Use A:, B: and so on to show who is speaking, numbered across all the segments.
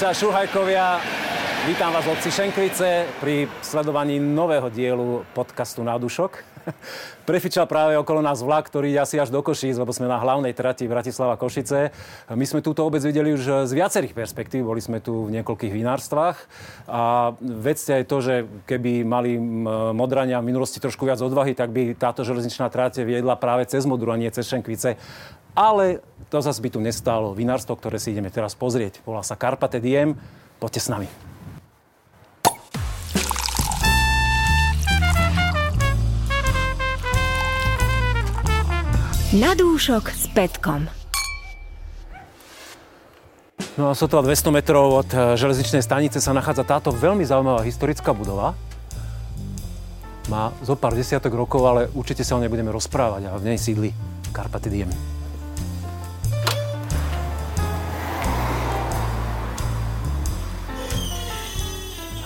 A: Šuhajkovia, vítam vás od Šenkvice pri sledovaní nového dielu podcastu Nádušok. Prefičal práve okolo nás vlak, ktorý ide asi až do Košíc, lebo sme na hlavnej trati Bratislava Košice. My sme túto obec videli už z viacerých perspektív, boli sme tu v niekoľkých vinárstvách a vedzte aj to, že keby mali Modrania v minulosti trošku viac odvahy, tak by táto železničná tráte viedla práve cez Modru a nie cez Šenkvice. Ale to zase by tu nestálo. Vinárstvo, ktoré si ideme teraz pozrieť, volá sa Carpate Diem. Poďte s nami.
B: Na dúšok s Petkom.
A: No a sotva 200 metrov od eh, železničnej stanice sa nachádza táto veľmi zaujímavá historická budova. Má zo pár desiatok rokov, ale určite sa o nej budeme rozprávať a v nej sídli Carpate Diem.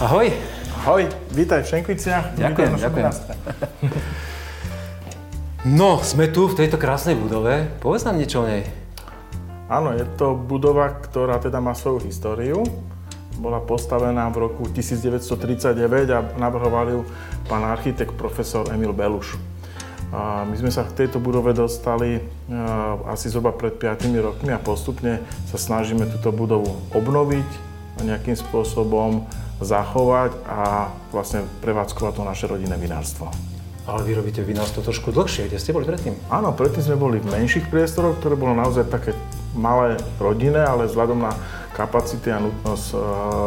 A: Ahoj.
C: Ahoj, vítaj v Šenkviciach.
A: Ďakujem, ďakujem. No, sme tu v tejto krásnej budove. Povedz nám niečo o nej.
C: Áno, je to budova, ktorá teda má svoju históriu. Bola postavená v roku 1939 a navrhoval ju pán architekt profesor Emil Beluš. My sme sa k tejto budove dostali asi zhruba pred 5 rokmi a postupne sa snažíme túto budovu obnoviť a nejakým spôsobom zachovať a vlastne prevádzkovať to naše rodinné vinárstvo.
A: Ale vy robíte vinárstvo trošku dlhšie, kde ste boli predtým?
C: Áno, predtým sme boli v menších priestoroch, ktoré bolo naozaj také malé rodinné, ale vzhľadom na kapacity a nutnosť e,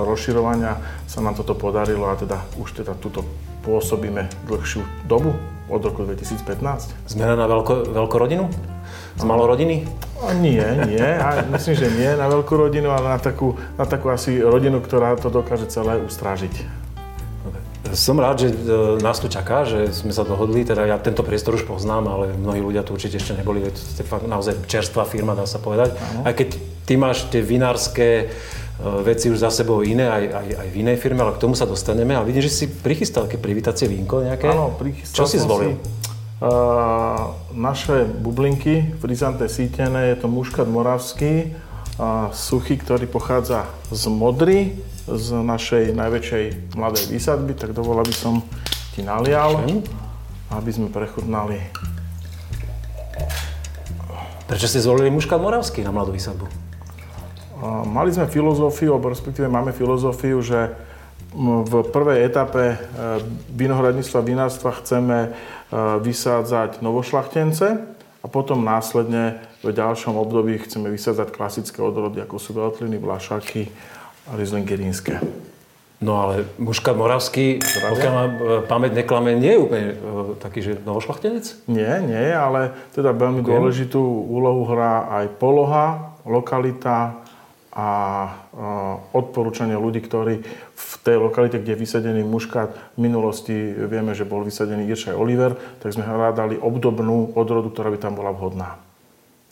C: rozširovania sa nám toto podarilo a teda už teda túto pôsobíme dlhšiu dobu od roku 2015.
A: Zmena na veľko, veľkorodinu? Z malorodiny?
C: Nie, nie. A myslím, že nie na veľkú rodinu, ale na takú, na takú asi rodinu, ktorá to dokáže celé ustrážiť.
A: Som rád, že e, nás tu čaká, že sme sa dohodli, teda ja tento priestor už poznám, ale mnohí ľudia tu určite ešte neboli, fakt naozaj čerstvá firma, dá sa povedať. Ano. Aj keď ty máš tie vinárske e, veci už za sebou iné, aj, aj, aj v inej firme, ale k tomu sa dostaneme. A vidím, že si prichystal také privítacie vínko nejaké.
C: Áno, prichystal
A: Čo si zvolil?
C: Si Uh, naše bublinky, frizanté sítené, je to muškat moravský, suchý, ktorý pochádza z Modry, z našej najväčšej mladej výsadby, tak dovolila by som ti nalial, aby sme prechutnali.
A: Prečo ste zvolili muškat moravský na mladú výsadbu?
C: Mali sme filozofiu, alebo respektíve máme filozofiu, že v prvej etape vinohradníctva a vinárstva chceme vysádzať novošlachtence a potom následne v ďalšom období chceme vysádzať klasické odrody, ako sú veľtliny, vlašaky a rizlingerinské.
A: No ale muškat moravský, pokiaľ ma e, pamäť neklame, nie je úplne e, taký, že novošlachtenec?
C: Nie, nie, ale teda veľmi dôležitú úlohu hrá aj poloha, lokalita, a odporúčania ľudí, ktorí v tej lokalite, kde je vysadený muškát, v minulosti vieme, že bol vysadený Iršaj Oliver, tak sme hľadali obdobnú odrodu, ktorá by tam bola vhodná.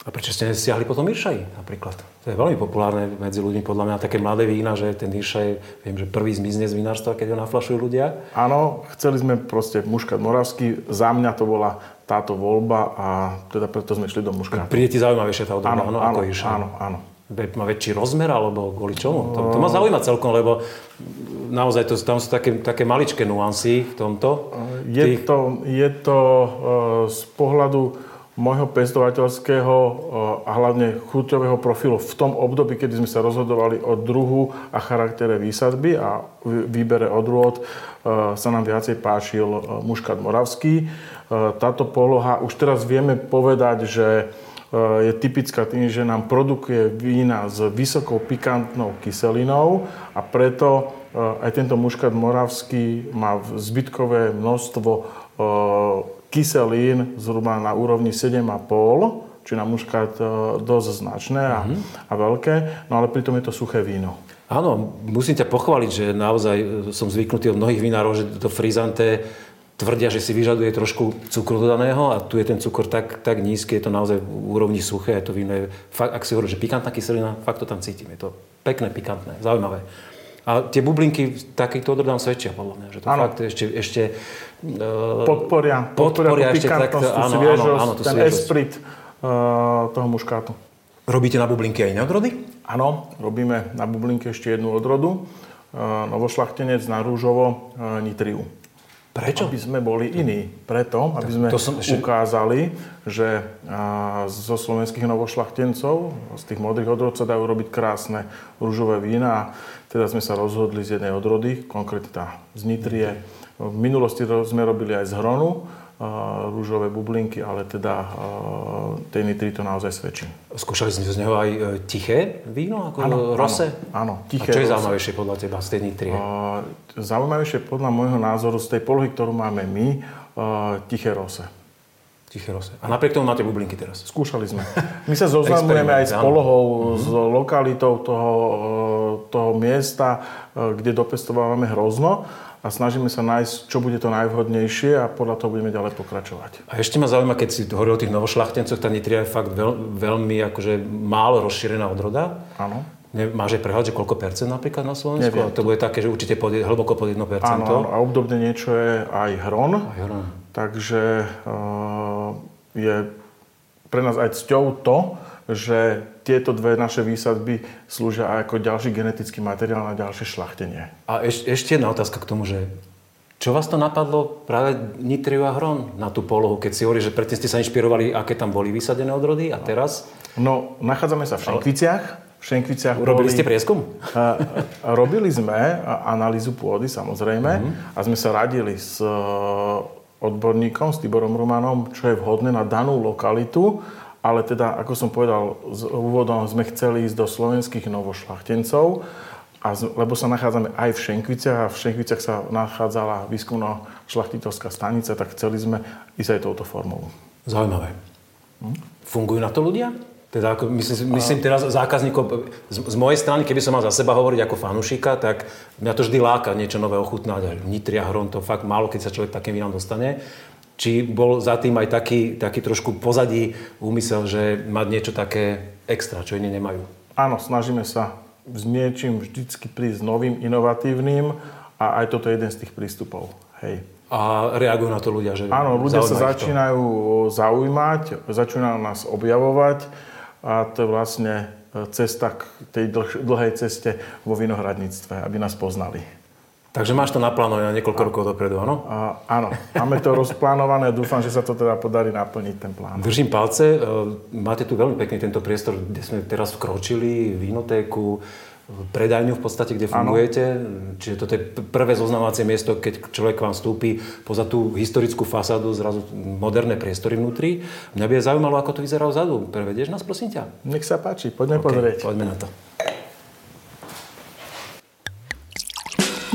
A: A prečo ste nesiahli potom Iršaj napríklad? To je veľmi populárne medzi ľuďmi, podľa mňa také mladé vína, že ten Iršaj, viem, že prvý zmizne z vinárstva, keď ho naflašujú ľudia.
C: Áno, chceli sme proste muškat moravský, za mňa to bola táto voľba a teda preto sme šli do muškátu.
A: Príde ti zaujímavejšie tá odroda,
C: áno, áno,
A: ako Iršaj.
C: Áno, áno
A: má väčší rozmer, alebo kvôli čomu? To, to ma zaujíma celkom, lebo naozaj to, tam sú také, také maličké nuancy v tomto.
C: Je Tých... to, je to uh, z pohľadu môjho pestovateľského uh, a hlavne chuťového profilu v tom období, kedy sme sa rozhodovali o druhu a charaktere výsadby a výbere odrôd, uh, sa nám viacej páčil muškat moravský. Táto poloha, už teraz vieme povedať, že je typická tým, že nám produkuje vína s vysokou pikantnou kyselinou a preto eh, aj tento muškat moravský má zbytkové množstvo eh, kyselín zhruba na úrovni 7,5, či na muškat eh, dosť značné a, mm-hmm. a veľké, no ale pritom je to suché víno.
A: Áno, musím ťa pochváliť, že naozaj som zvyknutý od mnohých vinárov, že to frizanté tvrdia, že si vyžaduje trošku cukru dodaného a tu je ten cukor tak, tak nízky, je to naozaj v úrovni suché, je to je, fakt, ak si hovorí, že pikantná kyselina, fakt to tam cítim, je to pekné, pikantné, zaujímavé. A tie bublinky takýchto odrodám svedčia, podľa mňa, že to ano. fakt ešte, ešte
C: uh, podporia, podporia, podporia ešte tak, áno, sviežosť, áno, áno, ten sviežosť. esprit uh, toho muškátu.
A: Robíte na bublinky aj iné odrody?
C: Áno, robíme na bublinke ešte jednu odrodu. E, novošlachtenec na rúžovo e, nitriu.
A: Prečo?
C: Aby sme boli iní. Preto, aby sme
A: to som
C: ukázali, že a, zo slovenských novošlachtencov, z tých modrých odrod sa dajú robiť krásne rúžové vína. Teda sme sa rozhodli z jednej odrody, konkrétne tá z Nitrie. V minulosti sme robili aj z Hronu, rúžové bublinky, ale teda tej Nitry to naozaj svedčí.
A: Skúšali ste z neho aj e, tiché víno, ako
C: Áno,
A: rose?
C: áno, áno,
A: A
C: tiché
A: čo je zaujímavejšie podľa teba z tej nitrie?
C: A, Zaujímavejšie podľa môjho názoru z tej polohy, ktorú máme my, a, tiché rose.
A: Tiché rose. A napriek tomu máte bublinky teraz.
C: Skúšali sme. My sa zoznamujeme aj s polohou, s lokalitou toho, e, toho miesta, e, kde dopestovávame hrozno a snažíme sa nájsť, čo bude to najvhodnejšie a podľa toho budeme ďalej pokračovať.
A: A ešte ma zaujíma, keď si hovoril o tých novošlachtencoch, tá nitria je fakt veľ, veľmi akože málo rozšírená odroda.
C: Áno.
A: Máš aj prehľad, že koľko percent napríklad na Slovensku?
C: Neviem.
A: To bude také, že určite pod, hlboko pod 1%.
C: Áno, áno. a obdobne niečo je aj hron.
A: Aj hron.
C: Takže uh, je pre nás aj cťou to, že tieto dve naše výsadby slúžia ako ďalší genetický materiál na ďalšie šlachtenie.
A: A eš, ešte jedna otázka k tomu, že čo vás to napadlo práve Nitriu a Hron na tú polohu, keď si hovorí, že predtým ste sa inšpirovali, aké tam boli vysadené odrody a teraz?
C: No, nachádzame sa v Šenkviciach. V Šenkviciach
A: Urobili
C: boli-
A: ste prieskum?
C: A- a Robili sme analýzu pôdy, samozrejme, a sme sa radili s e, odborníkom, s Tiborom Rumanom, čo je vhodné na danú lokalitu, ale teda, ako som povedal, z úvodom sme chceli ísť do slovenských novošlachtencov, a z, lebo sa nachádzame aj v Šenkviciach a v Šenkviciach sa nachádzala výskumno-šlachtiteľská stanica, tak chceli sme ísť aj touto formou.
A: Zaujímavé. Fungujú na to ľudia? Teda ako, myslím, myslím teraz zákazníkov, z, z mojej strany, keby som mal za seba hovoriť ako fanušika, tak mňa to vždy láka niečo nové ochutnať. A Nitria, Hron, to fakt málo, keď sa človek takým vínam dostane. Či bol za tým aj taký, taký trošku pozadí úmysel, že mať niečo také extra, čo iní nemajú?
C: Áno, snažíme sa s niečím vždycky prísť novým, inovatívnym a aj toto je jeden z tých prístupov. Hej.
A: A reagujú na to ľudia, že
C: Áno, ľudia sa
A: ich to.
C: začínajú zaujímať, začínajú nás objavovať a to je vlastne cesta k tej dlh- dlhej ceste vo vinohradníctve, aby nás poznali.
A: Takže máš to naplánované na niekoľko rokov dopredu, áno?
C: A, áno, máme to rozplánované a dúfam, že sa to teda podarí naplniť ten plán.
A: Držím palce. E, Máte tu veľmi pekný tento priestor, kde sme teraz vkročili, vinotéku, predajňu v podstate, kde fungujete. Čiže toto je prvé zoznamovacie miesto, keď človek k vám vstúpi poza tú historickú fasádu, zrazu moderné priestory vnútri. Mňa by je zaujímalo, ako to vyzerá vzadu. Prevedieš nás, prosím ťa?
C: Nech sa páči, poďme
A: OK,
C: pozrieť.
A: Poďme na to.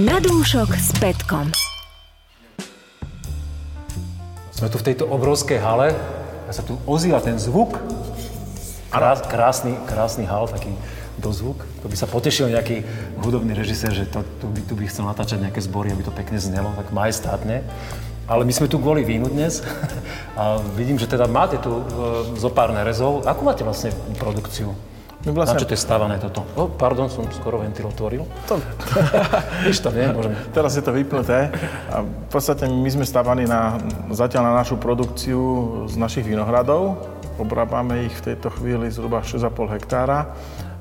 B: Na dúšok s Petkom.
A: Sme tu v tejto obrovskej hale. Ja sa tu ozýva ten zvuk. Krás, krásny, krásny hal, taký dozvuk. To by sa potešil nejaký hudobný režisér, že to, tu, by, tu by chcel natáčať nejaké zbory, aby to pekne znelo, tak majestátne. Ale my sme tu kvôli vínu dnes a vidím, že teda máte tu e, zo pár nerezov. Máte vlastne produkciu? Na
C: vlastne-
A: čo to je stávané toto? O, pardon, som skoro ventil otvoril.
C: To,
A: Víš to, nie? Môžeme.
C: teraz je to vypnuté. A v podstate my sme stavaní na, zatiaľ na našu produkciu z našich vinohradov. Obrábame ich v tejto chvíli zhruba 6,5 hektára,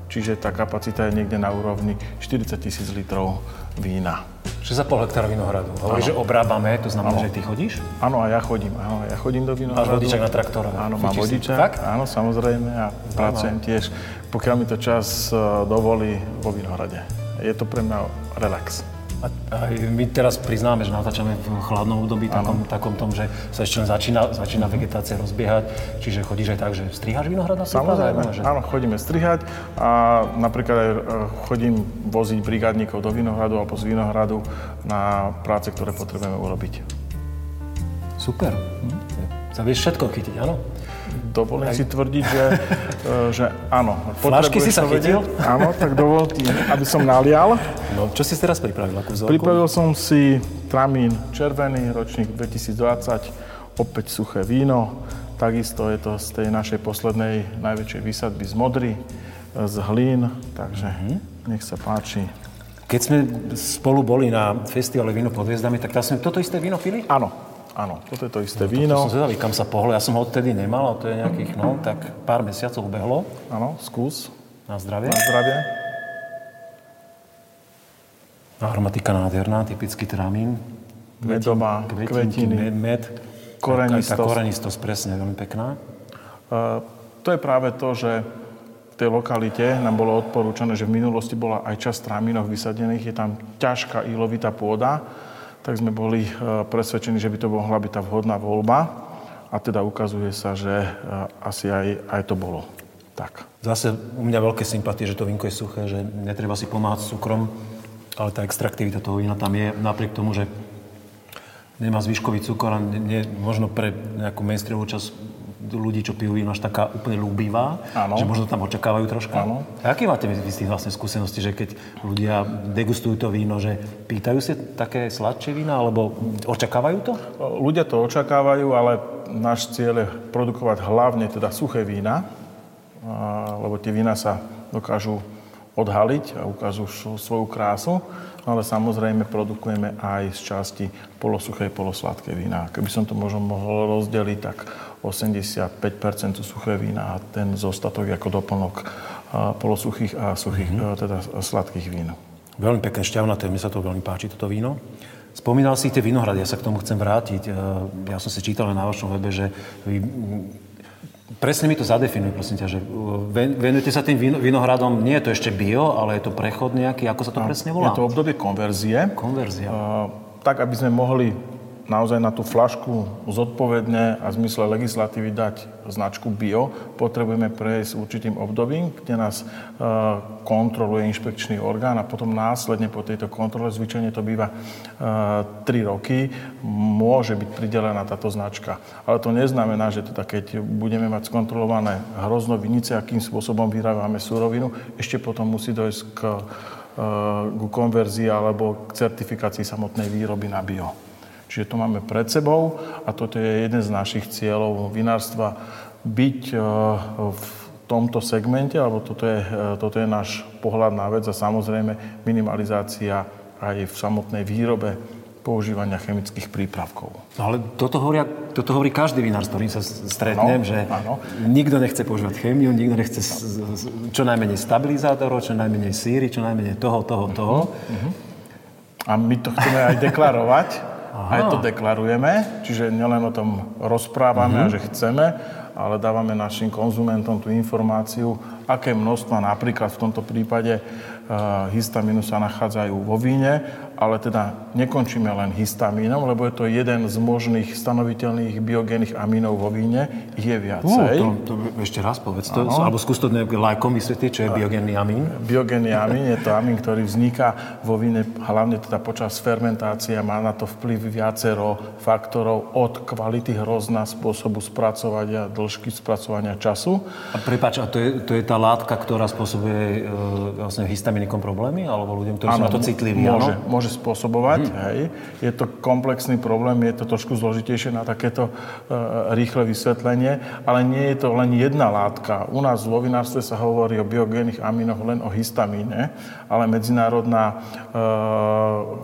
C: čiže tá kapacita je niekde na úrovni 40 tisíc litrov vína.
A: 6,5 hektára vinohradu. Hovoríš, že obrábame, to znamená, že ty chodíš?
C: Áno, a ja chodím, áno, ja chodím do vinohradu.
A: Máš vodičak na traktore?
C: Áno, mám vodičak,
A: Fakt?
C: áno, samozrejme a pracujem tiež, pokiaľ mi to čas eh, dovolí vo vinohrade. Je to pre mňa relax.
A: A, a my teraz priznáme, že natáčame v chladnom období, takom, takom tom, že sa ešte len začína, začína vegetácia rozbiehať. Čiže chodíš aj tak, že striháš vinohrad napríklad?
C: Samozrejme,
A: že...
C: áno, chodíme strihať a napríklad aj eh, chodím voziť brigádnikov do Vinohradu alebo z Vinohradu na práce, ktoré potrebujeme urobiť.
A: Super. Hm? Sa vieš všetko chytiť, áno?
C: Dovolím si tvrdiť, že, eh, že áno.
A: Flašky si sa chytil?
C: Áno, tak dovolte, aby som nalial.
A: No, čo si teraz pripravil, akú vzorku?
C: Pripravil som si tramín červený, ročník 2020, opäť suché víno. Takisto je to z tej našej poslednej najväčšej výsadby z Modry, z Hlín, takže nech sa páči.
A: Keď sme spolu boli na festivale Víno pod hviezdami, tak tam sme toto isté víno pili?
C: Áno, Áno, toto je to isté
A: To
C: víno.
A: som zvedavý, kam sa pohlo. Ja som ho odtedy nemal, to je nejakých, no, tak pár mesiacov ubehlo.
C: Áno, skús.
A: Na zdravie.
C: Na zdravie.
A: Aromatika nádherná, typický tramín.
C: Medová, kvetiny.
A: med, med.
C: korenistosť.
A: Tá korenistosť, presne, veľmi pekná.
C: Uh, to je práve to, že v tej lokalite nám bolo odporúčané, že v minulosti bola aj časť tráminoch vysadených, je tam ťažká ílovitá pôda, tak sme boli uh, presvedčení, že by to mohla byť tá vhodná voľba a teda ukazuje sa, že uh, asi aj, aj to bolo. Tak.
A: Zase u mňa veľké sympatie, že to vínko je suché, že netreba si pomáhať s cukrom, ale tá extraktivita toho vína tam je, napriek tomu, že nemá zvyškový cukor a nie, možno pre nejakú mainstreamovú časť ľudí, čo pijú víno, až taká úplne ľúbivá,
C: Áno.
A: že možno tam očakávajú troška.
C: Áno.
A: A aké máte vy z tých vlastne skúsenosti, že keď ľudia degustujú to víno, že pýtajú si také sladšie vína, alebo očakávajú to?
C: Ľudia to očakávajú, ale náš cieľ je produkovať hlavne teda suché vína, lebo tie vína sa dokážu odhaliť a ukážu svoju krásu, ale samozrejme produkujeme aj z časti polosuché, polosladké vína. Keby som to možno mohol rozdeliť, tak 85% sú suché vína a ten zostatok ako doplnok polosuchých a suchých, mm-hmm. teda sladkých vín.
A: Veľmi pekné, šťavnaté, mne sa to veľmi páči, toto víno. Spomínal si tie vinohrady, ja sa k tomu chcem vrátiť. E, Ja som si čítal na vašom webe, že vy Presne mi to zadefinuj, prosím ťa, že ven- venujete sa tým vino- vinohradom, nie je to ešte bio, ale je to prechod nejaký, ako sa to presne volá?
C: Je to obdobie konverzie.
A: Konverzia.
C: Uh, tak, aby sme mohli naozaj na tú flašku zodpovedne a v zmysle legislatívy dať značku bio, potrebujeme prejsť určitým obdobím, kde nás uh, kontroluje inšpekčný orgán a potom následne po tejto kontrole, zvyčajne to býva uh, 3 roky, môže byť pridelená táto značka. Ale to neznamená, že teda keď budeme mať skontrolované hrozno vinice, akým spôsobom vyrábame surovinu, ešte potom musí dojsť k, uh, k konverzii alebo k certifikácii samotnej výroby na bio. Čiže to máme pred sebou a toto je jeden z našich cieľov vinárstva byť uh, v tomto segmente, alebo toto je, uh, toto je náš pohľad na vec a samozrejme minimalizácia aj v samotnej výrobe používania chemických prípravkov.
A: No ale toto, hovoria, toto hovorí každý vinár, s ktorým sa stretnem,
C: Áno,
A: že
C: áno.
A: nikto nechce používať chémiu, nikto nechce s- s- čo najmenej stabilizátorov, čo najmenej síry, čo najmenej toho, toho, toho.
C: A my to chceme aj deklarovať. Aj to deklarujeme, čiže nielen o tom rozprávame, a že chceme, ale dávame našim konzumentom tú informáciu, aké množstva napríklad v tomto prípade uh, histamínu sa nachádzajú vo víne, ale teda nekončíme len histamínom, lebo je to jeden z možných stanoviteľných biogénnych amínov vo víne, je
A: Uh,
C: viacej.
A: to, to ešte raz povedz, to, alebo skús to lajkom vysvetliť, čo je biogénny amín.
C: Biogénny amín je to amín, ktorý vzniká vo víne hlavne teda počas fermentácie a má na to vplyv viacero faktorov od kvality hrozna, spôsobu spracovania, dĺžky spracovania času.
A: A prepáč, a to je, to je tá látka, ktorá spôsobuje e, vlastne histaminikom problémy? Alebo ľuďom, ktorí sú na to citliví,
C: môže,
A: áno?
C: môže spôsobovať, hej. Je to komplexný problém, je to trošku zložitejšie na takéto e, rýchle vysvetlenie, ale nie je to len jedna látka. U nás vo vinárstve sa hovorí o biogénnych amínoch len o histamíne, ale Medzinárodná e,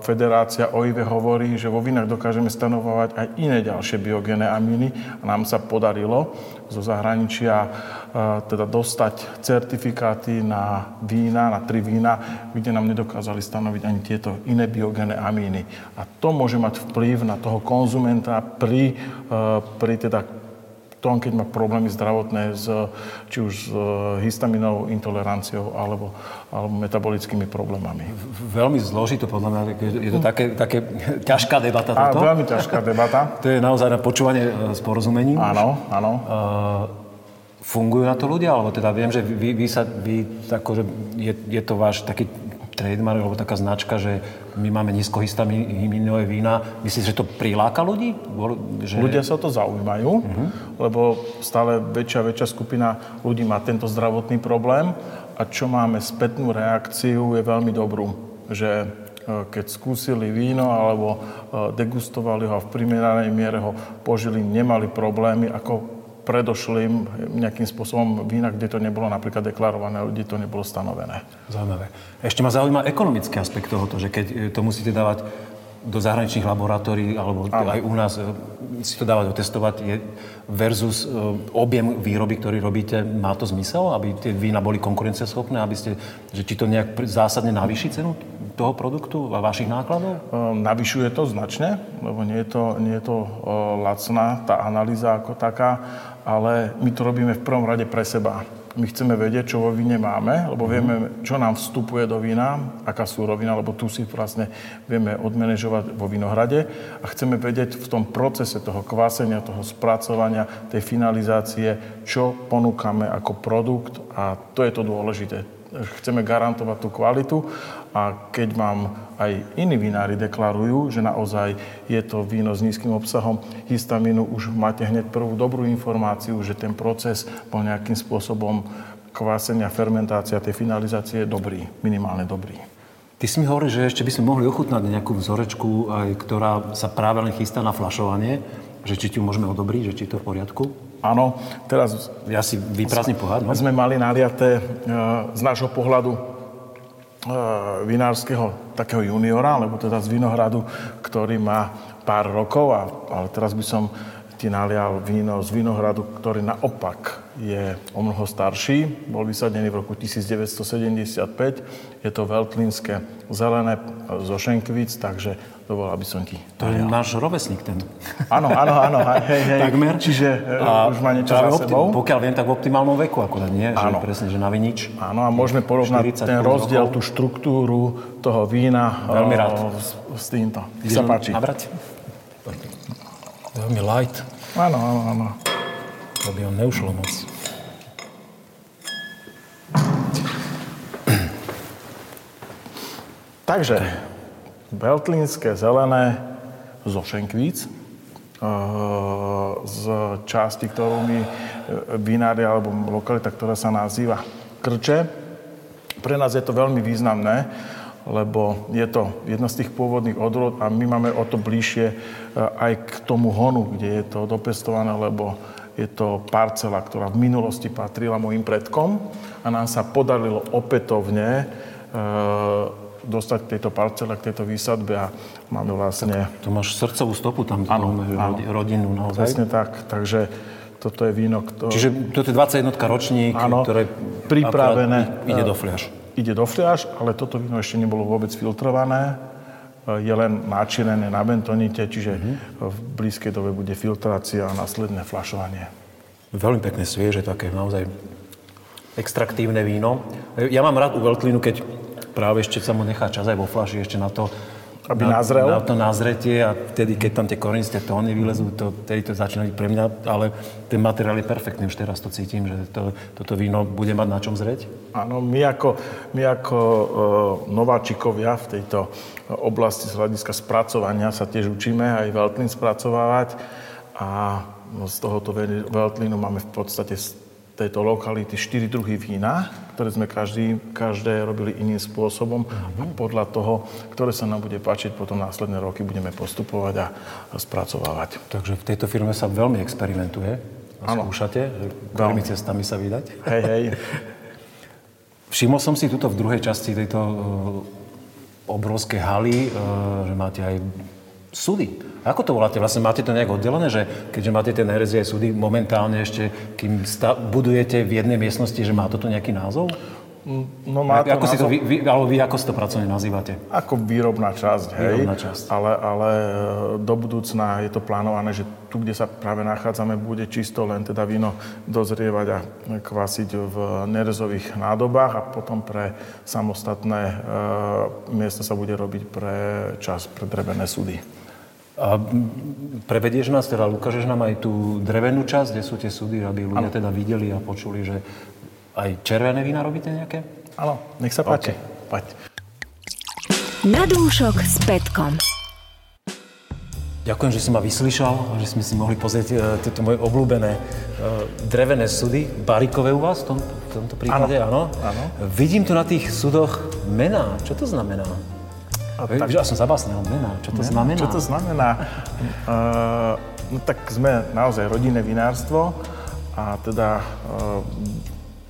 C: federácia OIV hovorí, že vo vínach dokážeme stanovovať aj iné ďalšie biogénne amíny a nám sa podarilo zo zahraničia e, teda dostať certifikáty na vína, na tri vína, kde nám nedokázali stanoviť ani tieto iné biogénne amíny. A to môže mať vplyv na toho konzumenta pri, e, pri teda tom, keď má problémy zdravotné s, či už s histaminovou intoleranciou alebo, alebo metabolickými problémami.
A: Veľmi zložito, podľa mňa. Je- to také, také ťažká debata toto.
C: veľmi ťažká debata.
A: To je naozaj na počúvanie e, s porozumením.
C: Áno, áno.
A: Fungujú na to ľudia? Alebo teda viem, že vy, vy sa, vy, tako, že je, je to váš taký trademark, alebo taká značka, že my máme nízkohistaminové vína. Myslíš, že to priláka ľudí? Že...
C: Ľudia sa o to zaujímajú, lebo stále väčšia a väčšia skupina ľudí má tento zdravotný problém a čo máme spätnú reakciu je veľmi dobrú, že e, keď skúsili víno alebo e, degustovali ho a v primeranej miere ho požili, nemali problémy ako predošlým nejakým spôsobom vína, kde to nebolo napríklad deklarované, kde to nebolo stanovené.
A: Zaujímavé. Ešte ma zaujíma ekonomický aspekt tohoto, že keď e, to musíte dávať do zahraničných laboratórií, alebo ano. aj u nás e, si to dávať otestovať, je versus e, objem výroby, ktorý robíte, má to zmysel, aby tie vína boli konkurencieschopné, aby ste, že či to nejak zásadne navýši cenu toho produktu a vašich nákladov?
C: Navyšuje to značne, lebo nie je to, nie je to lacná tá analýza ako taká, ale my to robíme v prvom rade pre seba. My chceme vedieť, čo vo víne máme, lebo vieme, čo nám vstupuje do vína, aká súrovina, lebo tu si vlastne vieme odmanežovať vo vinohrade. A chceme vedieť v tom procese toho kvásenia, toho spracovania, tej finalizácie, čo ponúkame ako produkt. A to je to dôležité. Chceme garantovať tú kvalitu a keď mám aj iní vinári deklarujú, že naozaj je to víno s nízkym obsahom histamínu, už máte hneď prvú dobrú informáciu, že ten proces bol nejakým spôsobom kvásenia, fermentácia, tej finalizácie je dobrý, minimálne dobrý.
A: Ty si mi hovoril, že ešte by sme mohli ochutnať nejakú vzorečku, aj, ktorá sa práve len chystá na flašovanie, že či ti môžeme odobriť, že či to v poriadku?
C: Áno, teraz...
A: Ja si vyprázdnim pohľad. No?
C: Sme mali naliaté e, z nášho pohľadu vinárskeho takého juniora, alebo teda z Vinohradu, ktorý má pár rokov, a, ale teraz by som ti nalial víno z Vinohradu, ktorý naopak je o mnoho starší. Bol vysadený v roku 1975. Je to veľtlínske zelené zo Šenkvic, takže dovol, aby som ti
A: To je náš rovesník ten.
C: Áno, áno, áno. Hej, hej.
A: Takmer.
C: Čiže a už má niečo za sebou.
A: Pokiaľ viem, tak v optimálnom veku akurát, nie? Áno. Že presne, že na vinič.
C: Áno, a môžeme porovnať ten rozdiel, rokov. tú štruktúru toho vína
A: Veľmi rád.
C: S, s týmto. Nech sa páči.
A: Nabrať? Veľmi light.
C: Áno, áno, áno.
A: To by on neušlo moc.
C: Takže, beltlínske zelené zo Šenkvíc, eh, z časti, ktorú my eh, vinári alebo lokalita, ktorá sa nazýva Krče. Pre nás je to veľmi významné, lebo je to jedna z tých pôvodných odrod a my máme o to bližšie e, aj k tomu honu, kde je to dopestované, lebo je to parcela, ktorá v minulosti patrila mojim predkom a nám sa podarilo opätovne dostať k tejto parcele, k tejto výsadbe a máme vlastne...
A: To máš srdcovú stopu tam, áno, áno. rodinu naozaj.
C: Presne tak, takže toto je víno, ktoré...
A: Čiže toto je 21 ročník, áno, ktoré
C: pripravené,
A: ide do fľaš
C: ide do fľaš, ale toto víno ešte nebolo vôbec filtrované. Je len načírené na bentonite, čiže mm-hmm. v blízkej dobe bude filtrácia a následné fľašovanie.
A: Veľmi pekné, svieže, také naozaj extraktívne víno. Ja mám rád u Veltlinu, keď práve ešte sa mu nechá čas aj vo fľaši ešte na to,
C: aby na, nazrel?
A: Na to nazretie a vtedy, keď tam tie korenisté tóny vylezú, to, vtedy to začína byť pre mňa, ale ten materiál je perfektný, už teraz to cítim, že to, toto víno bude mať na čom zrieť.
C: Áno, my ako, my ako uh, nováčikovia v tejto oblasti z hľadiska spracovania sa tiež učíme aj veľtlín spracovávať a z tohoto veľtlínu máme v podstate tejto lokality štyri druhy vína, ktoré sme každý, každé robili iným spôsobom a podľa toho, ktoré sa nám bude páčiť, potom následné roky budeme postupovať a, spracovávať.
A: Takže v tejto firme sa veľmi experimentuje. Ano. Skúšate, ktorými cestami sa vydať.
C: Hej, hej.
A: Všimol som si tuto v druhej časti tejto uh, obrovskej haly, uh, že máte aj súdy. Ako to voláte? Vlastne máte to nejak oddelené, že keďže máte tie nerezie súdy momentálne ešte, kým sta- budujete v jednej miestnosti, že má toto nejaký názov?
C: No má to
A: ako názov... si to vy, vy, ale vy ako si to pracovne nazývate?
C: Ako výrobná časť, hej.
A: Výrobná časť.
C: Ale, ale e, do budúcna je to plánované, že tu, kde sa práve nachádzame, bude čisto len teda víno dozrievať a kvasiť v nerezových nádobách a potom pre samostatné e, miesta sa bude robiť pre čas, pre drevené súdy.
A: A prevedieš nás, teda ukážeš nám aj tú drevenú časť, kde sú tie súdy, aby ľudia ano. teda videli a počuli, že aj červené vína robíte nejaké?
C: Áno, nech sa páči. Okay. Poď.
B: Na dúšok s Petkom.
A: Ďakujem, že si ma vyslyšal a že sme si mohli pozrieť uh, tieto moje obľúbené uh, drevené sudy, barikové u vás v, tom, v tomto prípade, áno.
C: áno.
A: Vidím tu na tých sudoch mená. Čo to znamená? A tak... Ja som zabásnil mená. Čo to mená? znamená?
C: Čo to znamená? Uh, no tak sme naozaj rodinné vinárstvo a teda uh,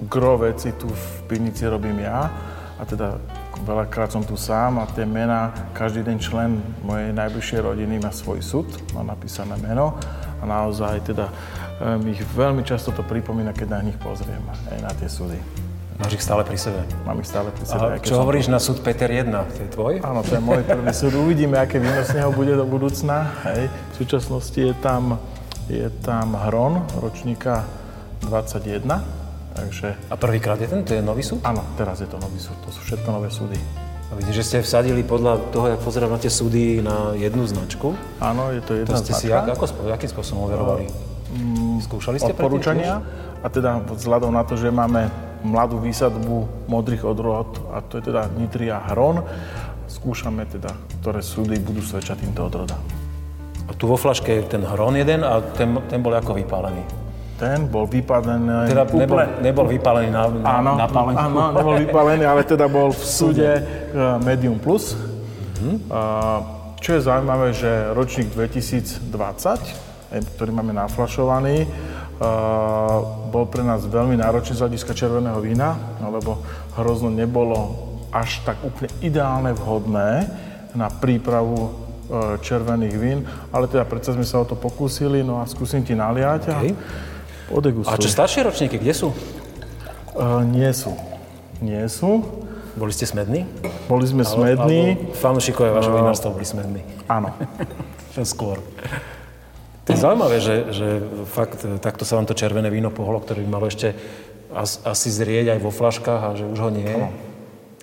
C: gro veci tu v pivnici robím ja a teda veľakrát som tu sám a tie mená, každý ten člen mojej najbližšej rodiny má svoj súd, má napísané meno a naozaj teda um, ich veľmi často to pripomína, keď na nich pozriem, aj na tie súdy.
A: Máš ich stále pri sebe?
C: Mám ich stále pri sebe.
A: A čo hovoríš na súd Peter 1? To je tvoj?
C: Áno, to je môj prvý súd. Uvidíme, aké víno z neho bude do budúcna. Hej. V súčasnosti je tam, je tam Hron ročníka 21. Takže...
A: A prvýkrát je ten? To je nový súd?
C: Áno, teraz je to nový súd. To sú všetko nové súdy.
A: A vidím, že ste vsadili podľa toho, jak pozerám na tie súdy, na jednu značku.
C: Áno, je to jedna
A: To ste si jak, ako, akým spôsobom overovali? Skúšali ste
C: odporúčania. A teda vzhľadom na to, že máme mladú výsadbu modrých odrôd, a to je teda Nitria Hron, skúšame teda, ktoré súdy budú svedčať týmto odrodám.
A: A tu vo flaške je ten hron jeden a ten, ten bol ako vypálený.
C: Ten bol vypadený
A: Teda nebol,
C: úplne...
A: nebol vypálený na, na,
C: Áno,
A: na pálenku.
C: áno, nebol vypálený, ale teda bol v súde eh, Medium Plus. A Čo je zaujímavé, že ročník 2020, eh, ktorý máme naflašovaný, bol pre nás veľmi náročný z hľadiska červeného vína, lebo hrozno nebolo až tak úplne ideálne vhodné na prípravu eh, červených vín, ale teda predsa sme sa o to pokúsili, no a skúsim ti naliať a odegustuj.
A: A čo staršie ročníky, kde sú?
C: Eh, nie sú. Nie sú.
A: Boli ste smední?
C: Boli sme smední.
A: Alebo fanúšikovia vašho vinárstva boli smední.
C: Áno.
A: Skôr. To je zaujímavé, že, že fakt e, takto sa vám to červené víno pohlo, ktoré by malo ešte as, asi zrieť aj vo flaškách a že už ho nie je.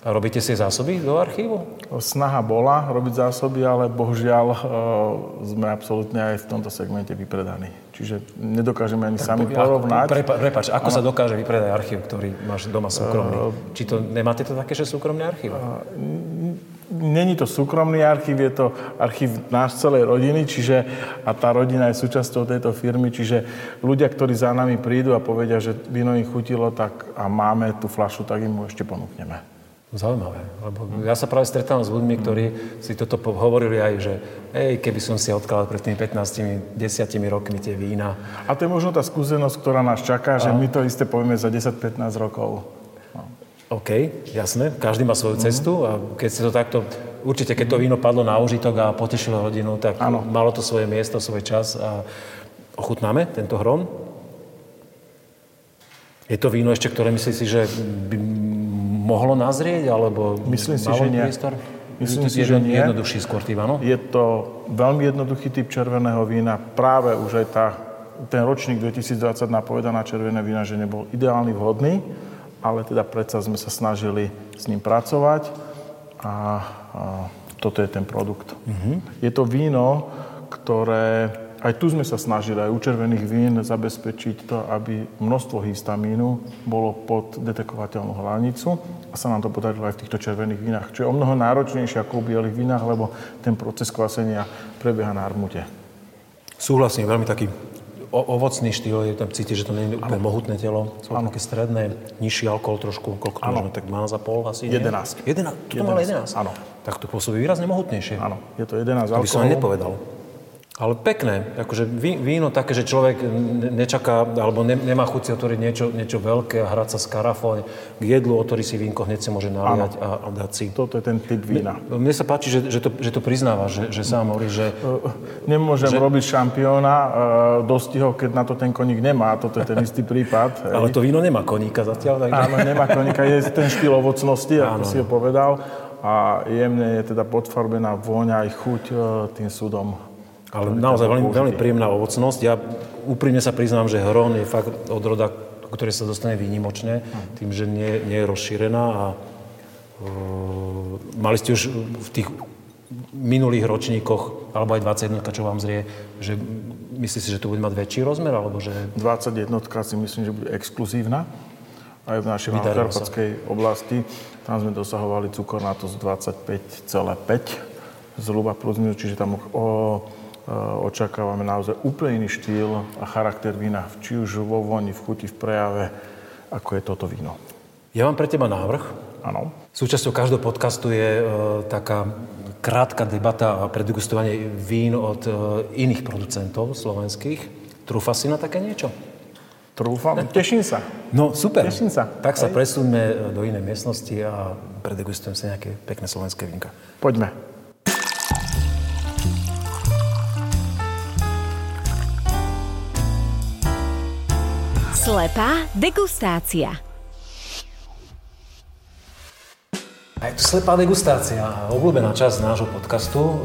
A: A robíte si zásoby do archívu?
C: Snaha bola robiť zásoby, ale bohužiaľ e, sme absolútne aj v tomto segmente vypredaní. Čiže nedokážeme ani sami porovnať.
A: Prepa, prepač, ako sa dokáže vypredať archív, ktorý máš doma súkromný? Či to nemáte to také, že súkromné archív?
C: Není to súkromný archív, je to archív náš celej rodiny, čiže a tá rodina je súčasťou tejto firmy, čiže ľudia, ktorí za nami prídu a povedia, že víno im chutilo tak a máme tú flašu, tak im ju ešte ponúkneme.
A: Zaujímavé, lebo ja sa práve stretávam s ľuďmi, ktorí si toto hovorili aj, že ej, keby som si odkladal pred tými 15 10 rokmi tie vína.
C: A to je možno tá skúsenosť, ktorá nás čaká, že my to isté povieme za 10-15 rokov.
A: OK, jasné, každý má svoju cestu a keď si to takto, určite keď to víno padlo na užitok a potešilo rodinu, tak
C: Áno.
A: malo to svoje miesto, svoj čas a ochutnáme tento hron. Je to víno ešte, ktoré myslíš si, že by mohlo nazrieť, alebo
C: Myslím si, že nie.
A: priestor?
C: Myslím
A: Je
C: si, že nie.
A: Jednoduchší skôr typ, áno?
C: Je to veľmi jednoduchý typ červeného vína. Práve už aj tá, ten ročník 2020 napoveda na červené vína, že nebol ideálny, vhodný, ale teda predsa sme sa snažili s ním pracovať a, a toto je ten produkt. Je to víno, ktoré aj tu sme sa snažili aj u červených vín zabezpečiť to, aby množstvo histamínu bolo pod detekovateľnú hranicu a sa nám to podarilo aj v týchto červených vínach, čo je o mnoho náročnejšie ako u bielých vínach, lebo ten proces kvasenia prebieha na armute.
A: Súhlasím, veľmi taký ovocný štýl, je tam cítiť, že to nie je úplne mohutné telo, sú také stredné, nižší alkohol trošku, koľko to môžeme, tak 12,5 asi, nie?
C: 11.
A: 11, to malo 11?
C: Áno.
A: Tak to pôsobí výrazne mohutnejšie.
C: Áno, je to 11
A: To by som ani
C: alkohol.
A: nepovedal. Ale pekné, akože ví- víno také, že človek ne- nečaká, alebo ne, nemá chuť si otvoriť niečo, niečo veľké a hrať sa s karafou, k jedlu otvorí si vínko, hneď si môže naliať a, a dať si.
C: Toto je ten typ vína.
A: Mne sa páči, že, že, to, že to priznáva, že, že sám hovorí, že
C: Nemôžem robiť šampióna e, dostihov, keď na to ten koník nemá. Toto je ten istý prípad.
A: ale to víno nemá koníka zatiaľ, takže...
C: Áno, nemá koníka, je ten štýl ovocnosti, ako si ho povedal. A jemne je teda podfarbená vôňa aj chuť e, tým súdom.
A: Ale naozaj veľmi, veľmi príjemná ovocnosť. Ja úprimne sa priznám, že hron je fakt odroda, ku ktorej sa dostane výnimočne, tým, že nie, nie je rozšírená a uh, mali ste už v tých minulých ročníkoch, alebo aj 21, čo vám zrie, že myslíte si, že to bude mať väčší rozmer, alebo že
C: 21 si myslím, že bude exkluzívna. Aj v našej. Karpatskej oblasti. Tam sme dosahovali cukornatosť 25,5 zhruba plus minus, čiže tam o, očakávame naozaj úplne iný štýl a charakter vína, či už vo voni, v chuti, v prejave, ako je toto víno.
A: ja mám pre teba návrh.
C: Áno.
A: Súčasťou každého podcastu je e, taká krátka debata a predegustovanie vín od e, iných producentov slovenských. Trúfa si na také niečo?
C: Trúfam, teším sa.
A: No, super.
C: Teším sa.
A: Tak sa
C: Hej.
A: do inej miestnosti a predegustujem si nejaké pekné slovenské vínka.
C: Poďme.
B: Slepá degustácia.
A: A je tu slepá degustácia, obľúbená časť nášho podcastu. E,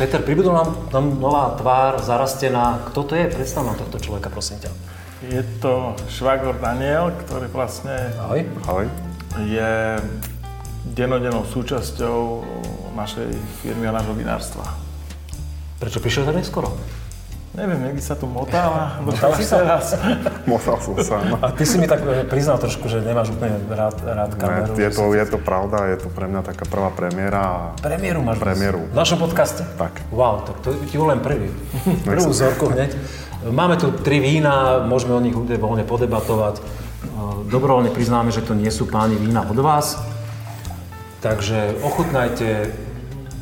A: Peter, pribudol nám, nám nová tvár, zarastená. Kto to je? Predstav nám tohto človeka, prosím ťa.
C: Je to švagor Daniel, ktorý vlastne
A: Ahoj.
D: Ahoj.
C: je denodennou súčasťou našej firmy a nášho vinárstva.
A: Prečo prišiel tak neskoro?
C: Neviem, niekde sa tu motáva,
A: Motal si
C: teraz.
D: Motal som sa. No.
A: A ty si mi tak e, priznal trošku, že nemáš úplne rád, rád kameru.
D: Ne, je, to, je to pravda, je to pre mňa taká prvá premiéra.
A: Premiéru máš.
D: Premiéru.
A: V našom podcaste?
D: Tak.
A: Wow, tak to ti volám prvý. Prvú vzorku hneď. Máme tu tri vína, môžeme o nich úplne voľne podebatovať. E, Dobrovoľne priznáme, že to nie sú páni vína od vás. Takže ochutnajte,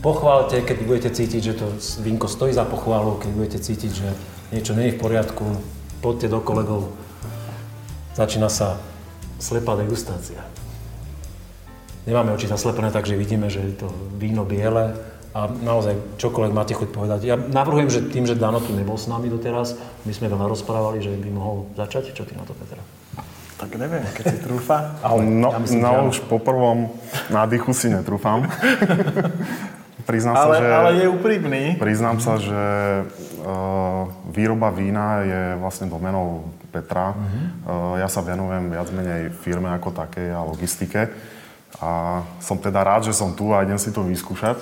A: pochválte, keď budete cítiť, že to vínko stojí za pochválu, keď budete cítiť, že niečo nie je v poriadku, poďte do kolegov. Začína sa slepá degustácia. Nemáme oči zaslepené, takže vidíme, že je to víno biele a naozaj čokoľvek máte chuť povedať. Ja navrhujem, že tým, že Dano tu nebol s nami doteraz, my sme veľa rozprávali, že by mohol začať. Čo ty na to, Peter?
C: Tak neviem, keď si trúfa.
A: Ale
D: No,
A: ja myslím, že
D: no
A: áno.
D: už po prvom nádychu si netrúfam. Priznám sa,
C: Ale,
D: že...
C: ale je úprimný.
D: Priznám sa, že uh, výroba vína je vlastne domenou Petra.
A: Mhm.
D: Uh, ja sa venujem viac menej firme ako takej a logistike. A som teda rád, že som tu a idem si to vyskúšať.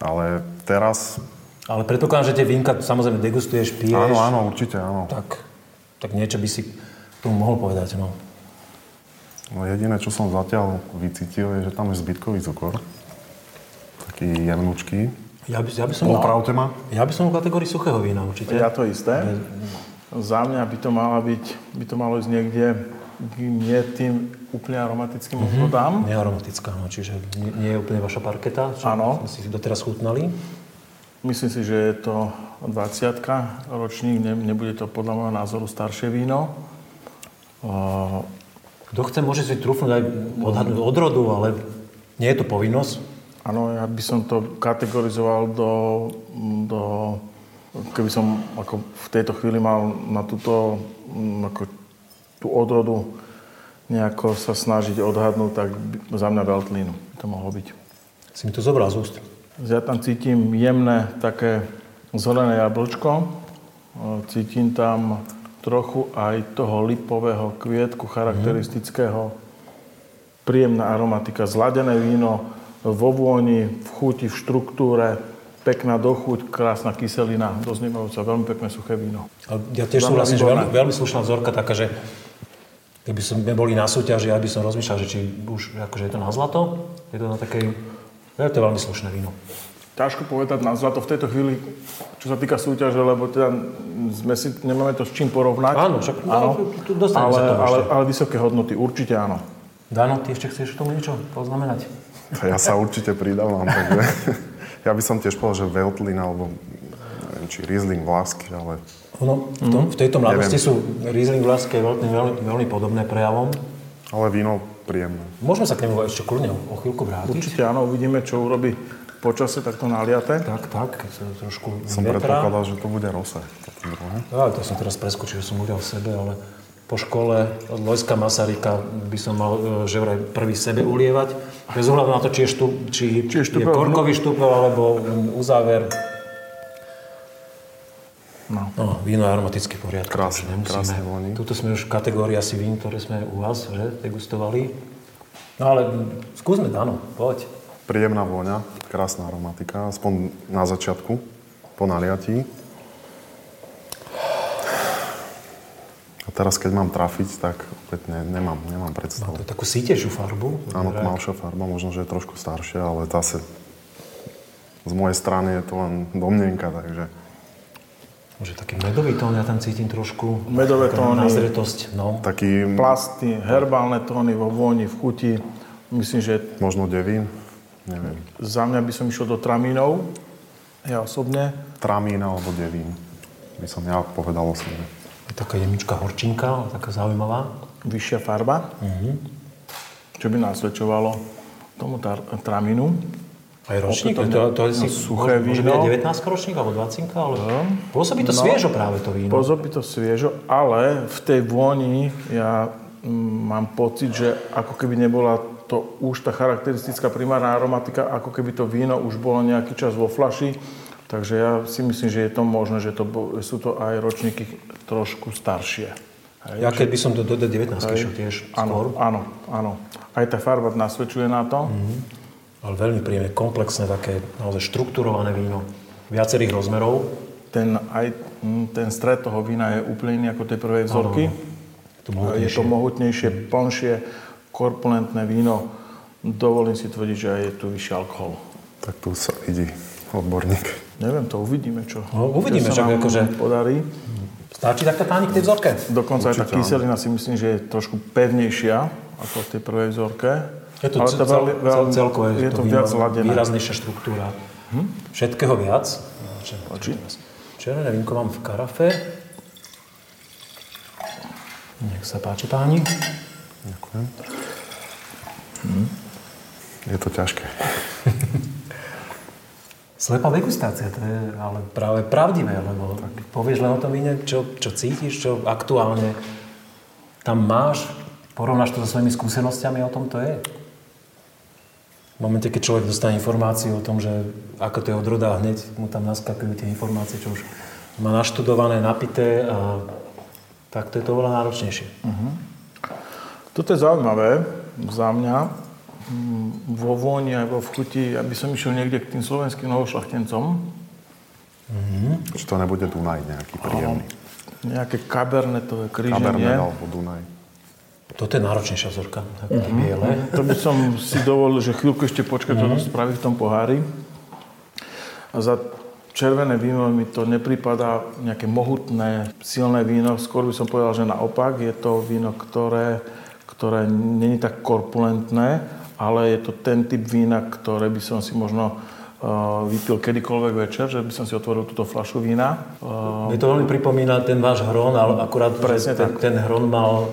D: Ale teraz...
A: Ale predpokladám, že tie vínka samozrejme degustuješ, piješ.
D: Áno, áno, určite áno.
A: Tak, tak niečo by si tomu mohol povedať, no.
D: No jediné, čo som zatiaľ vycítil, je, že tam je zbytkový cukor. Taký jemnúčký.
A: Ja by, ja by som...
D: Opravte ma.
A: Ja by som v kategórii suchého vína určite.
C: Ja to isté. Za mňa by to, mala byť, by to malo ísť niekde nie tým úplne aromatickým mm-hmm. vodám.
A: Nearomatická, no, čiže nie, nie je úplne vaša parketa, čo sme si doteraz chutnali.
C: Myslím si, že je to 20 ročník, ne, nebude to podľa môjho názoru staršie víno.
A: Kto chce, môže si trúfnuť aj odhadnúť odrodu, ale nie je to povinnosť.
C: Áno, ja by som to kategorizoval do, do... Keby som ako v tejto chvíli mal na túto mm, ako tú odrodu nejako sa snažiť odhadnúť, tak by- za mňa Veltlín to mohlo byť.
A: Si mi to zobral z úst.
C: Ja tam cítim jemné také zelené jablčko. E, Cítim tam trochu aj toho lipového kvietku charakteristického. Príjemná aromatika, zladené víno vo vôni, v chuti, v štruktúre, pekná dochuť, krásna kyselina, doznievajúca, veľmi pekné suché víno.
A: Ale ja tiež súhlasím, že veľmi, veľmi slušná vzorka taká, že keby sme boli na súťaži, ja by som rozmýšľal, že či už akože je to na zlato, je to na takej... Je to veľmi slušné víno.
C: Ťažko povedať na zlato v tejto chvíli, čo sa týka súťaže, lebo teda sme si, nemáme to s čím porovnať.
A: Áno, však- no,
C: áno. ale, ale, ale vysoké hodnoty, určite áno.
A: Dano, ty ešte chceš k tomu niečo poznamenať?
D: Ja sa určite pridávam, takže ja by som tiež povedal, že Veltlin alebo neviem, či Riesling Vlásky, ale
A: Ono, v, tom, v tejto mladosti
D: Neviem.
A: sú Riesling Vlaské veľmi, veľmi, veľmi podobné prejavom.
D: ale víno príjemné.
A: Môžeme sa k nemu ešte kľudne o chvíľku vrátiť.
C: Určite áno, uvidíme, čo urobí počasie takto naliaté.
A: Tak, tak, keď sa trošku
D: Som
A: vetrá.
D: predpokladal, že to bude rose.
A: Ja, to som teraz preskočil, že som udial sebe, ale po škole od Lojska Masaryka by som mal e, že vraj prvý sebe ulievať. Bez ohľadu na to, či je, štup, či,
C: Či je
A: je
C: štupel-
A: korkový štupel alebo uzáver.
C: No.
A: No, víno je aromaticky v poriadku.
D: Krásne, krásne voní.
A: Tuto sme už v kategórii asi vín, ktoré sme u vás že, degustovali. No ale skúsme, Dano, poď.
D: Príjemná vôňa, krásna aromatika, aspoň na začiatku, po naliatí. Teraz, keď mám trafiť, tak opäť ne, nemám, nemám predstavu.
A: To je takú sítejšiu farbu.
D: Áno, tmavšia farba, možno, že je trošku staršia, ale zase z mojej strany je to len domnienka, takže
A: Že taký medový tón, ja tam cítim trošku.
C: Medové tóny.
A: Nazretosť, no.
D: taký
C: Plasty, herbálne tóny vo vôni, v chuti. Myslím, že
D: možno devín, neviem,
C: za mňa by som išiel do tramínov. Ja osobne.
D: tramín alebo devín, by som ja povedal o sebe.
A: Je taká jemičká horčinka, taká zaujímavá.
C: Vyššia farba, čo by nasvedčovalo tomu tar- traminu.
A: Aj ročník, to, to, to je si,
C: suché
A: môže
C: víno.
A: byť 19 ročník alebo 20 ale pôsobí to
C: No.
A: sviežo práve to víno.
C: Pôsobí to sviežo, ale v tej vôni ja mm, mám pocit, že ako keby nebola to už tá charakteristická primárna aromatika, ako keby to víno už bolo nejaký čas vo flaši. Takže ja si myslím, že je to možné, že to, sú to aj ročníky trošku staršie. Hej,
A: Ja keď by som to do 19 šiel tiež skôr,
C: Áno, áno, áno. Aj tá farba nasvedčuje na to.
A: ale veľmi príjemné, komplexné, také naozaj štrukturované víno viacerých rozmerov.
C: Ten, aj mm, ten stred toho vína je úplne iný ako tej prvej vzorky.
A: Je to
C: Je to mohutnejšie, plnšie, korpulentné víno. Dovolím si tvrdiť, že aj je tu vyšší alkohol.
D: Tak tu sa vidí odborník.
C: Neviem, to uvidíme, čo,
A: No, uvidíme,
C: čo sa nám
A: akože-
C: podarí.
A: Stačí takto páni k tej vzorke?
C: Dokonca aj tá
D: Určite
C: kyselina si myslím, že je trošku pevnejšia ako v tej prvej vzorke.
A: Je to
C: Ale
A: cel,
C: to
A: cel,
C: veľmi-
A: cel,
C: veľmi-
A: celkové,
C: je to
A: víno,
C: viac zladené.
A: výraznejšia štruktúra. Všetkého viac. Červené vínko mám v karafe. Nech sa páči páni.
D: Ďakujem. Je to ťažké.
A: Slepá degustácia, to je ale práve pravdivé, lebo povieš len o tom víne, čo, čo cítiš, čo aktuálne tam máš, porovnáš to so svojimi skúsenostiami, o tom to je. V momente, keď človek dostane informáciu o tom, že ako to je odroda, hneď mu tam naskakujú tie informácie, čo už má naštudované, napité a tak to je to oveľa náročnejšie.
C: Toto je zaujímavé za mňa. Mm, Vo vôni aj vo vchuti, aby som išiel niekde k tým slovenským novošlachtencom.
D: Či to nebude Dunaj nejaký príjemný.
C: Nejaké kabernetové kríženie.
D: alebo Dunaj.
A: Toto je náročnejšia vzorka, také biele.
C: To by som si dovolil, že chvíľku ešte počkať, to spraviť v tom pohári. A za červené víno mi to nepripadá nejaké mohutné, silné víno. Skôr by som povedal, že naopak. Je to víno, ktoré, ktoré není tak korpulentné, ale je to ten typ vína, ktoré by som si možno uh, vypil kedykoľvek večer, že by som si otvoril túto fľašu vína. Uh,
A: Mne to veľmi pripomína ten váš hron, ale akurát
C: Presne
A: ten,
C: tak.
A: ten hron mal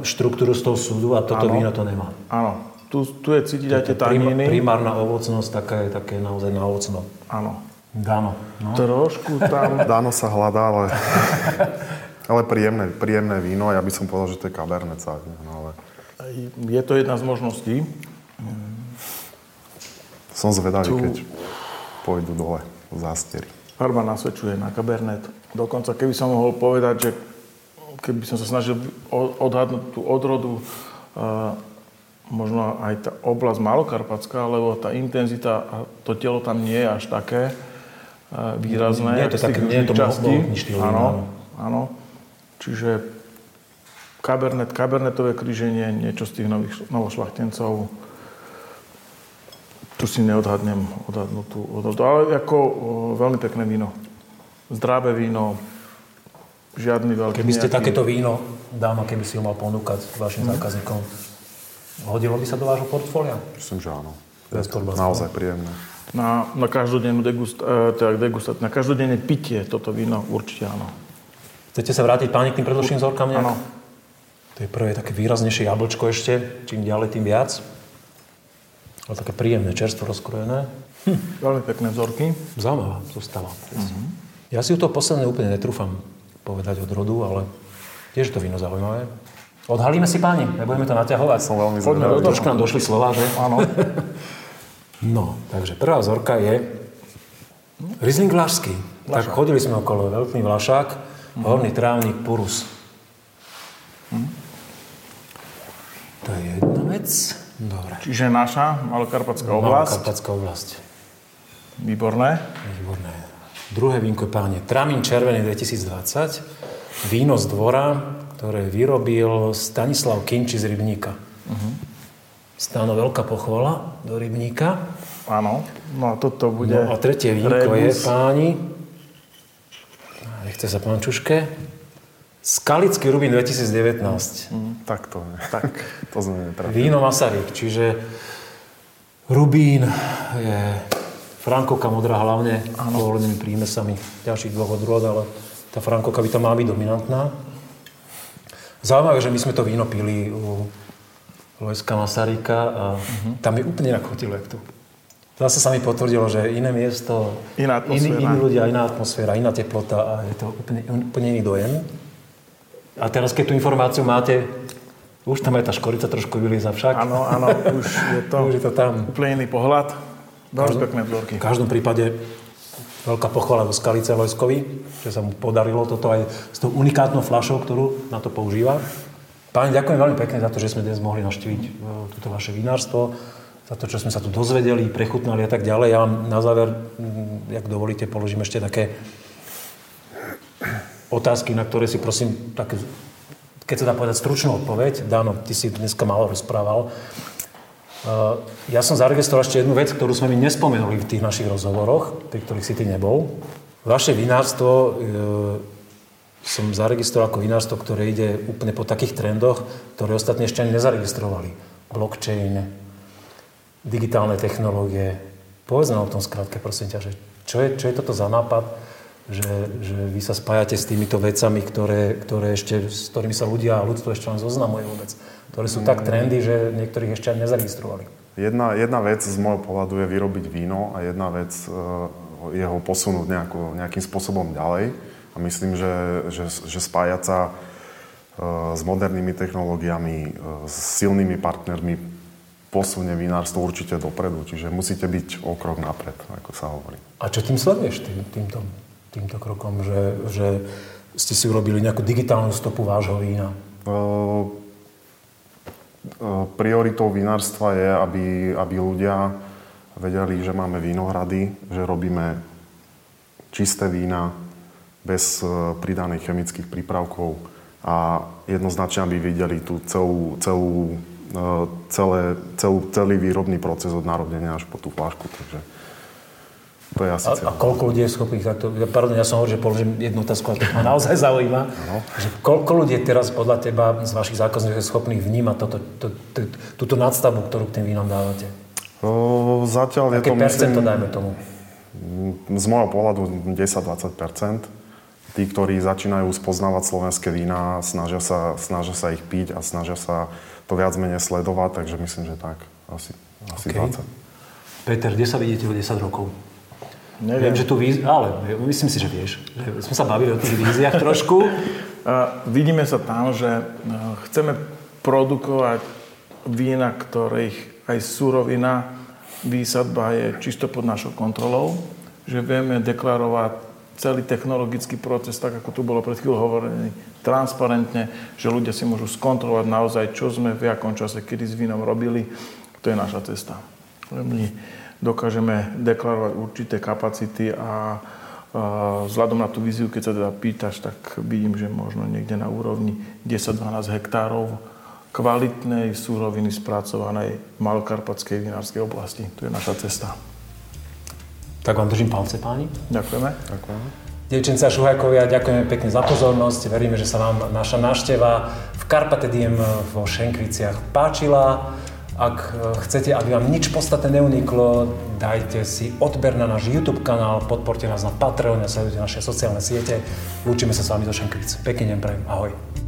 A: štruktúru z toho súdu a toto
C: Áno.
A: víno to nemá.
C: áno, tu, tu je cítiť aj tie taniny.
A: primárna ovocnosť taká je také naozaj na ovocno.
C: Áno.
A: Dáno. No.
C: Trošku tam
D: Dáno sa hľadá, ale, ale príjemné, príjemné víno. Ja by som povedal, že to je Sauvignon, no ale
C: je to jedna z možností.
D: Som zvedavý,
C: Tu-
D: keď pôjdu dole v zástieri.
C: Farba nasvedčuje na kabernet. Dokonca, keby som mohol povedať, že keby som sa snažil odhadnúť tú odrodu, a možno aj tá oblasť Malokarpatská, lebo tá intenzita a to telo tam nie je až také a výrazné.
A: Nie je to také- nie je to štýl
C: áno.
A: áno.
C: Čiže kabernet, kabernetové kríženie, niečo z tých nových, novošlachtencov. Tu si neodhadnem odhadnúť tú odrodu. Ale ako o, veľmi pekné víno. Zdravé víno, žiadny veľký
A: Keby ste
C: nejaký-
A: takéto víno, dáma, keby si ho mal ponúkať vašim
C: Mhm.
A: zákazníkom, hodilo by sa do vášho portfólia?
D: Myslím, že áno.
A: Bez.
D: Naozaj príjemné.
C: Na, na každodennú degust, e, teda degustat, na každodenné pitie toto víno určite áno.
A: Chcete sa vrátiť páni k tým predložným vzorkám nejak?
C: Áno.
A: To je prvé také výraznejšie jablčko ešte, čím ďalej, tým viac. Ale také príjemné, čerstvo rozkrojené.
C: Veľmi pekné vzorky.
A: Zaujímavá zostava.
C: Mhm.
A: Ja si u toho posledné úplne netrúfam povedať od rodu, ale tiež to víno zaujímavé. Odhalíme si páni, nebudeme to naťahovať.
D: Som veľmi zvedavý.
A: Trošku nám došli slova, že?
C: Áno.
A: No, takže prvá vzorka je Riesling Vlašský. Tak chodili sme okolo Veľký Vlašák, Horný trávnik Purus. To je jedna vec. Dobre.
C: Čiže naša Malokarpatská oblasť.
A: Karpatská oblasť.
C: Výborné.
A: Výborné. Druhé vínko je páne Tramín červený 2020. Víno z dvora, ktoré vyrobil Stanislav Kinči z Rybníka. Uh-huh. Stáno veľká pochvala do Rybníka.
C: Áno. No a toto bude...
A: No a tretie vínko je,
C: rebus.
A: páni, nechce sa pán Čuške, Skalický Rubín 2019.
D: Tak to. Tak. To sme netrafili.
A: Víno Masaryk, čiže Rubín je Frankovka modrá hlavne, pôvodnými prímesami ďalších dvoch odrôd, ale tá Frankovka by tam mala byť dominantná. Zaujímavé, že my sme to víno pili u Lojska Masaryka a uh-huh. tam je úplne jak tu. Zase sa mi potvrdilo, že iné miesto,
C: Iná
A: iní, iní ľudia, iná atmosféra, iná teplota a je to úplne, úplne iný dojem. A teraz, keď tú informáciu máte, už tam aj tá škorica trošku vylieza však.
C: Áno, áno, už je to,
A: Už je to tam.
C: úplne iný pohľad. Veľmi pekné vzorky.
A: V každom prípade veľká pochvala do Skalice Vojskovi, že sa mu podarilo toto aj s tou unikátnou fľašou, ktorú na to používa. Páni, ďakujem veľmi pekne za to, že sme dnes mohli navštíviť e, toto vaše vinárstvo, za to, čo sme sa tu dozvedeli, prechutnali a tak ďalej. Ja vám na záver, mm, jak dovolíte, položím ešte také otázky, na ktoré si prosím, tak, keď sa dá povedať stručnú odpoveď. Dáno, ty si dneska málo rozprával. Uh, ja som zaregistroval ešte jednu vec, ktorú sme mi nespomenuli v tých našich rozhovoroch, pri ktorých si ty nebol. Vaše vinárstvo uh, som zaregistroval ako vinárstvo, ktoré ide úplne po takých trendoch, ktoré ostatní ešte ani nezaregistrovali. Blockchain, digitálne technológie. Povedz nám o tom skrátke, prosím ťa, že čo je, čo je toto za nápad, že, že vy sa spájate s týmito vecami, ktoré, ktoré ešte, s ktorými sa ľudia a ľudstvo ešte len zoznamuje vôbec, ktoré sú tak trendy, že niektorých ešte ani nezaregistrovali.
D: Jedna, jedna vec z môjho pohľadu je vyrobiť víno a jedna vec e, je ho posunúť nejako, nejakým spôsobom ďalej. A myslím, že, že, že spájať sa e, s modernými technológiami, e, s silnými partnermi posunie vinárstvo určite dopredu. Čiže musíte byť o krok napred, ako sa hovorí.
A: A čo tým sleduješ, tým, týmto, týmto krokom, že, že ste si urobili nejakú digitálnu stopu vášho vína?
D: Prioritou vinárstva je, aby, aby ľudia vedeli, že máme vínohrady, že robíme čisté vína bez pridaných chemických prípravkov a jednoznačne, aby videli tú celú, celú, celé, celú, celý výrobný proces od narodenia až po tú flášku. Takže to je asi
A: A, a koľko ľudí je schopných takto... Pardon, ja som hovoril, že položím jednu otázku, ale to ma naozaj zaujíma. Že koľko ľudí je teraz podľa teba z vašich zákazníkov schopných vnímať toto, to, to, túto nadstavbu, ktorú k tým vínom dávate?
D: O, zatiaľ je
A: Aké
D: to,
A: percento,
D: myslím,
A: dajme tomu?
D: z môjho pohľadu 10-20% Tí, ktorí začínajú spoznávať slovenské vína, snažia sa, snažia sa ich piť a snažia sa to viac menej sledovať, takže myslím, že tak. Asi, asi
A: OK.
D: 20.
A: Peter, kde sa vidíte o 10 rokov?
C: Neviem.
A: Viem, že tu víz... Ale myslím si, že vieš. Sme sa bavili o tých víziách trošku.
C: A vidíme sa tam, že e, chceme produkovať vína, ktorých aj surovina, výsadba je čisto pod našou kontrolou, že vieme deklarovať celý technologický proces, tak ako tu bolo pred chvíľou hovorený, transparentne, že ľudia si môžu skontrolovať naozaj, čo sme v akom čase, kedy s vínom robili. To je naša cesta. My dokážeme deklarovať určité kapacity a vzhľadom na tú víziu, keď sa teda pýtaš, tak vidím, že možno niekde na úrovni 10-12 hektárov kvalitnej súroviny spracovanej v malokarpatskej vinárskej oblasti. To je naša cesta.
A: Tak vám držím palce, páni.
C: Ďakujeme.
D: Ďakujem.
A: Devčenci a šuhajkovia, ďakujeme pekne za pozornosť. Veríme, že sa vám naša návšteva v Carpate Diem vo Šenkviciach páčila. Ak e, chcete, aby vám nič podstatné neuniklo, dajte si odber na náš YouTube kanál, podporte nás na Patreon sledujte naše sociálne siete. Lúčime sa s vami do Šenkvic. Pekný deň prajem. Ahoj.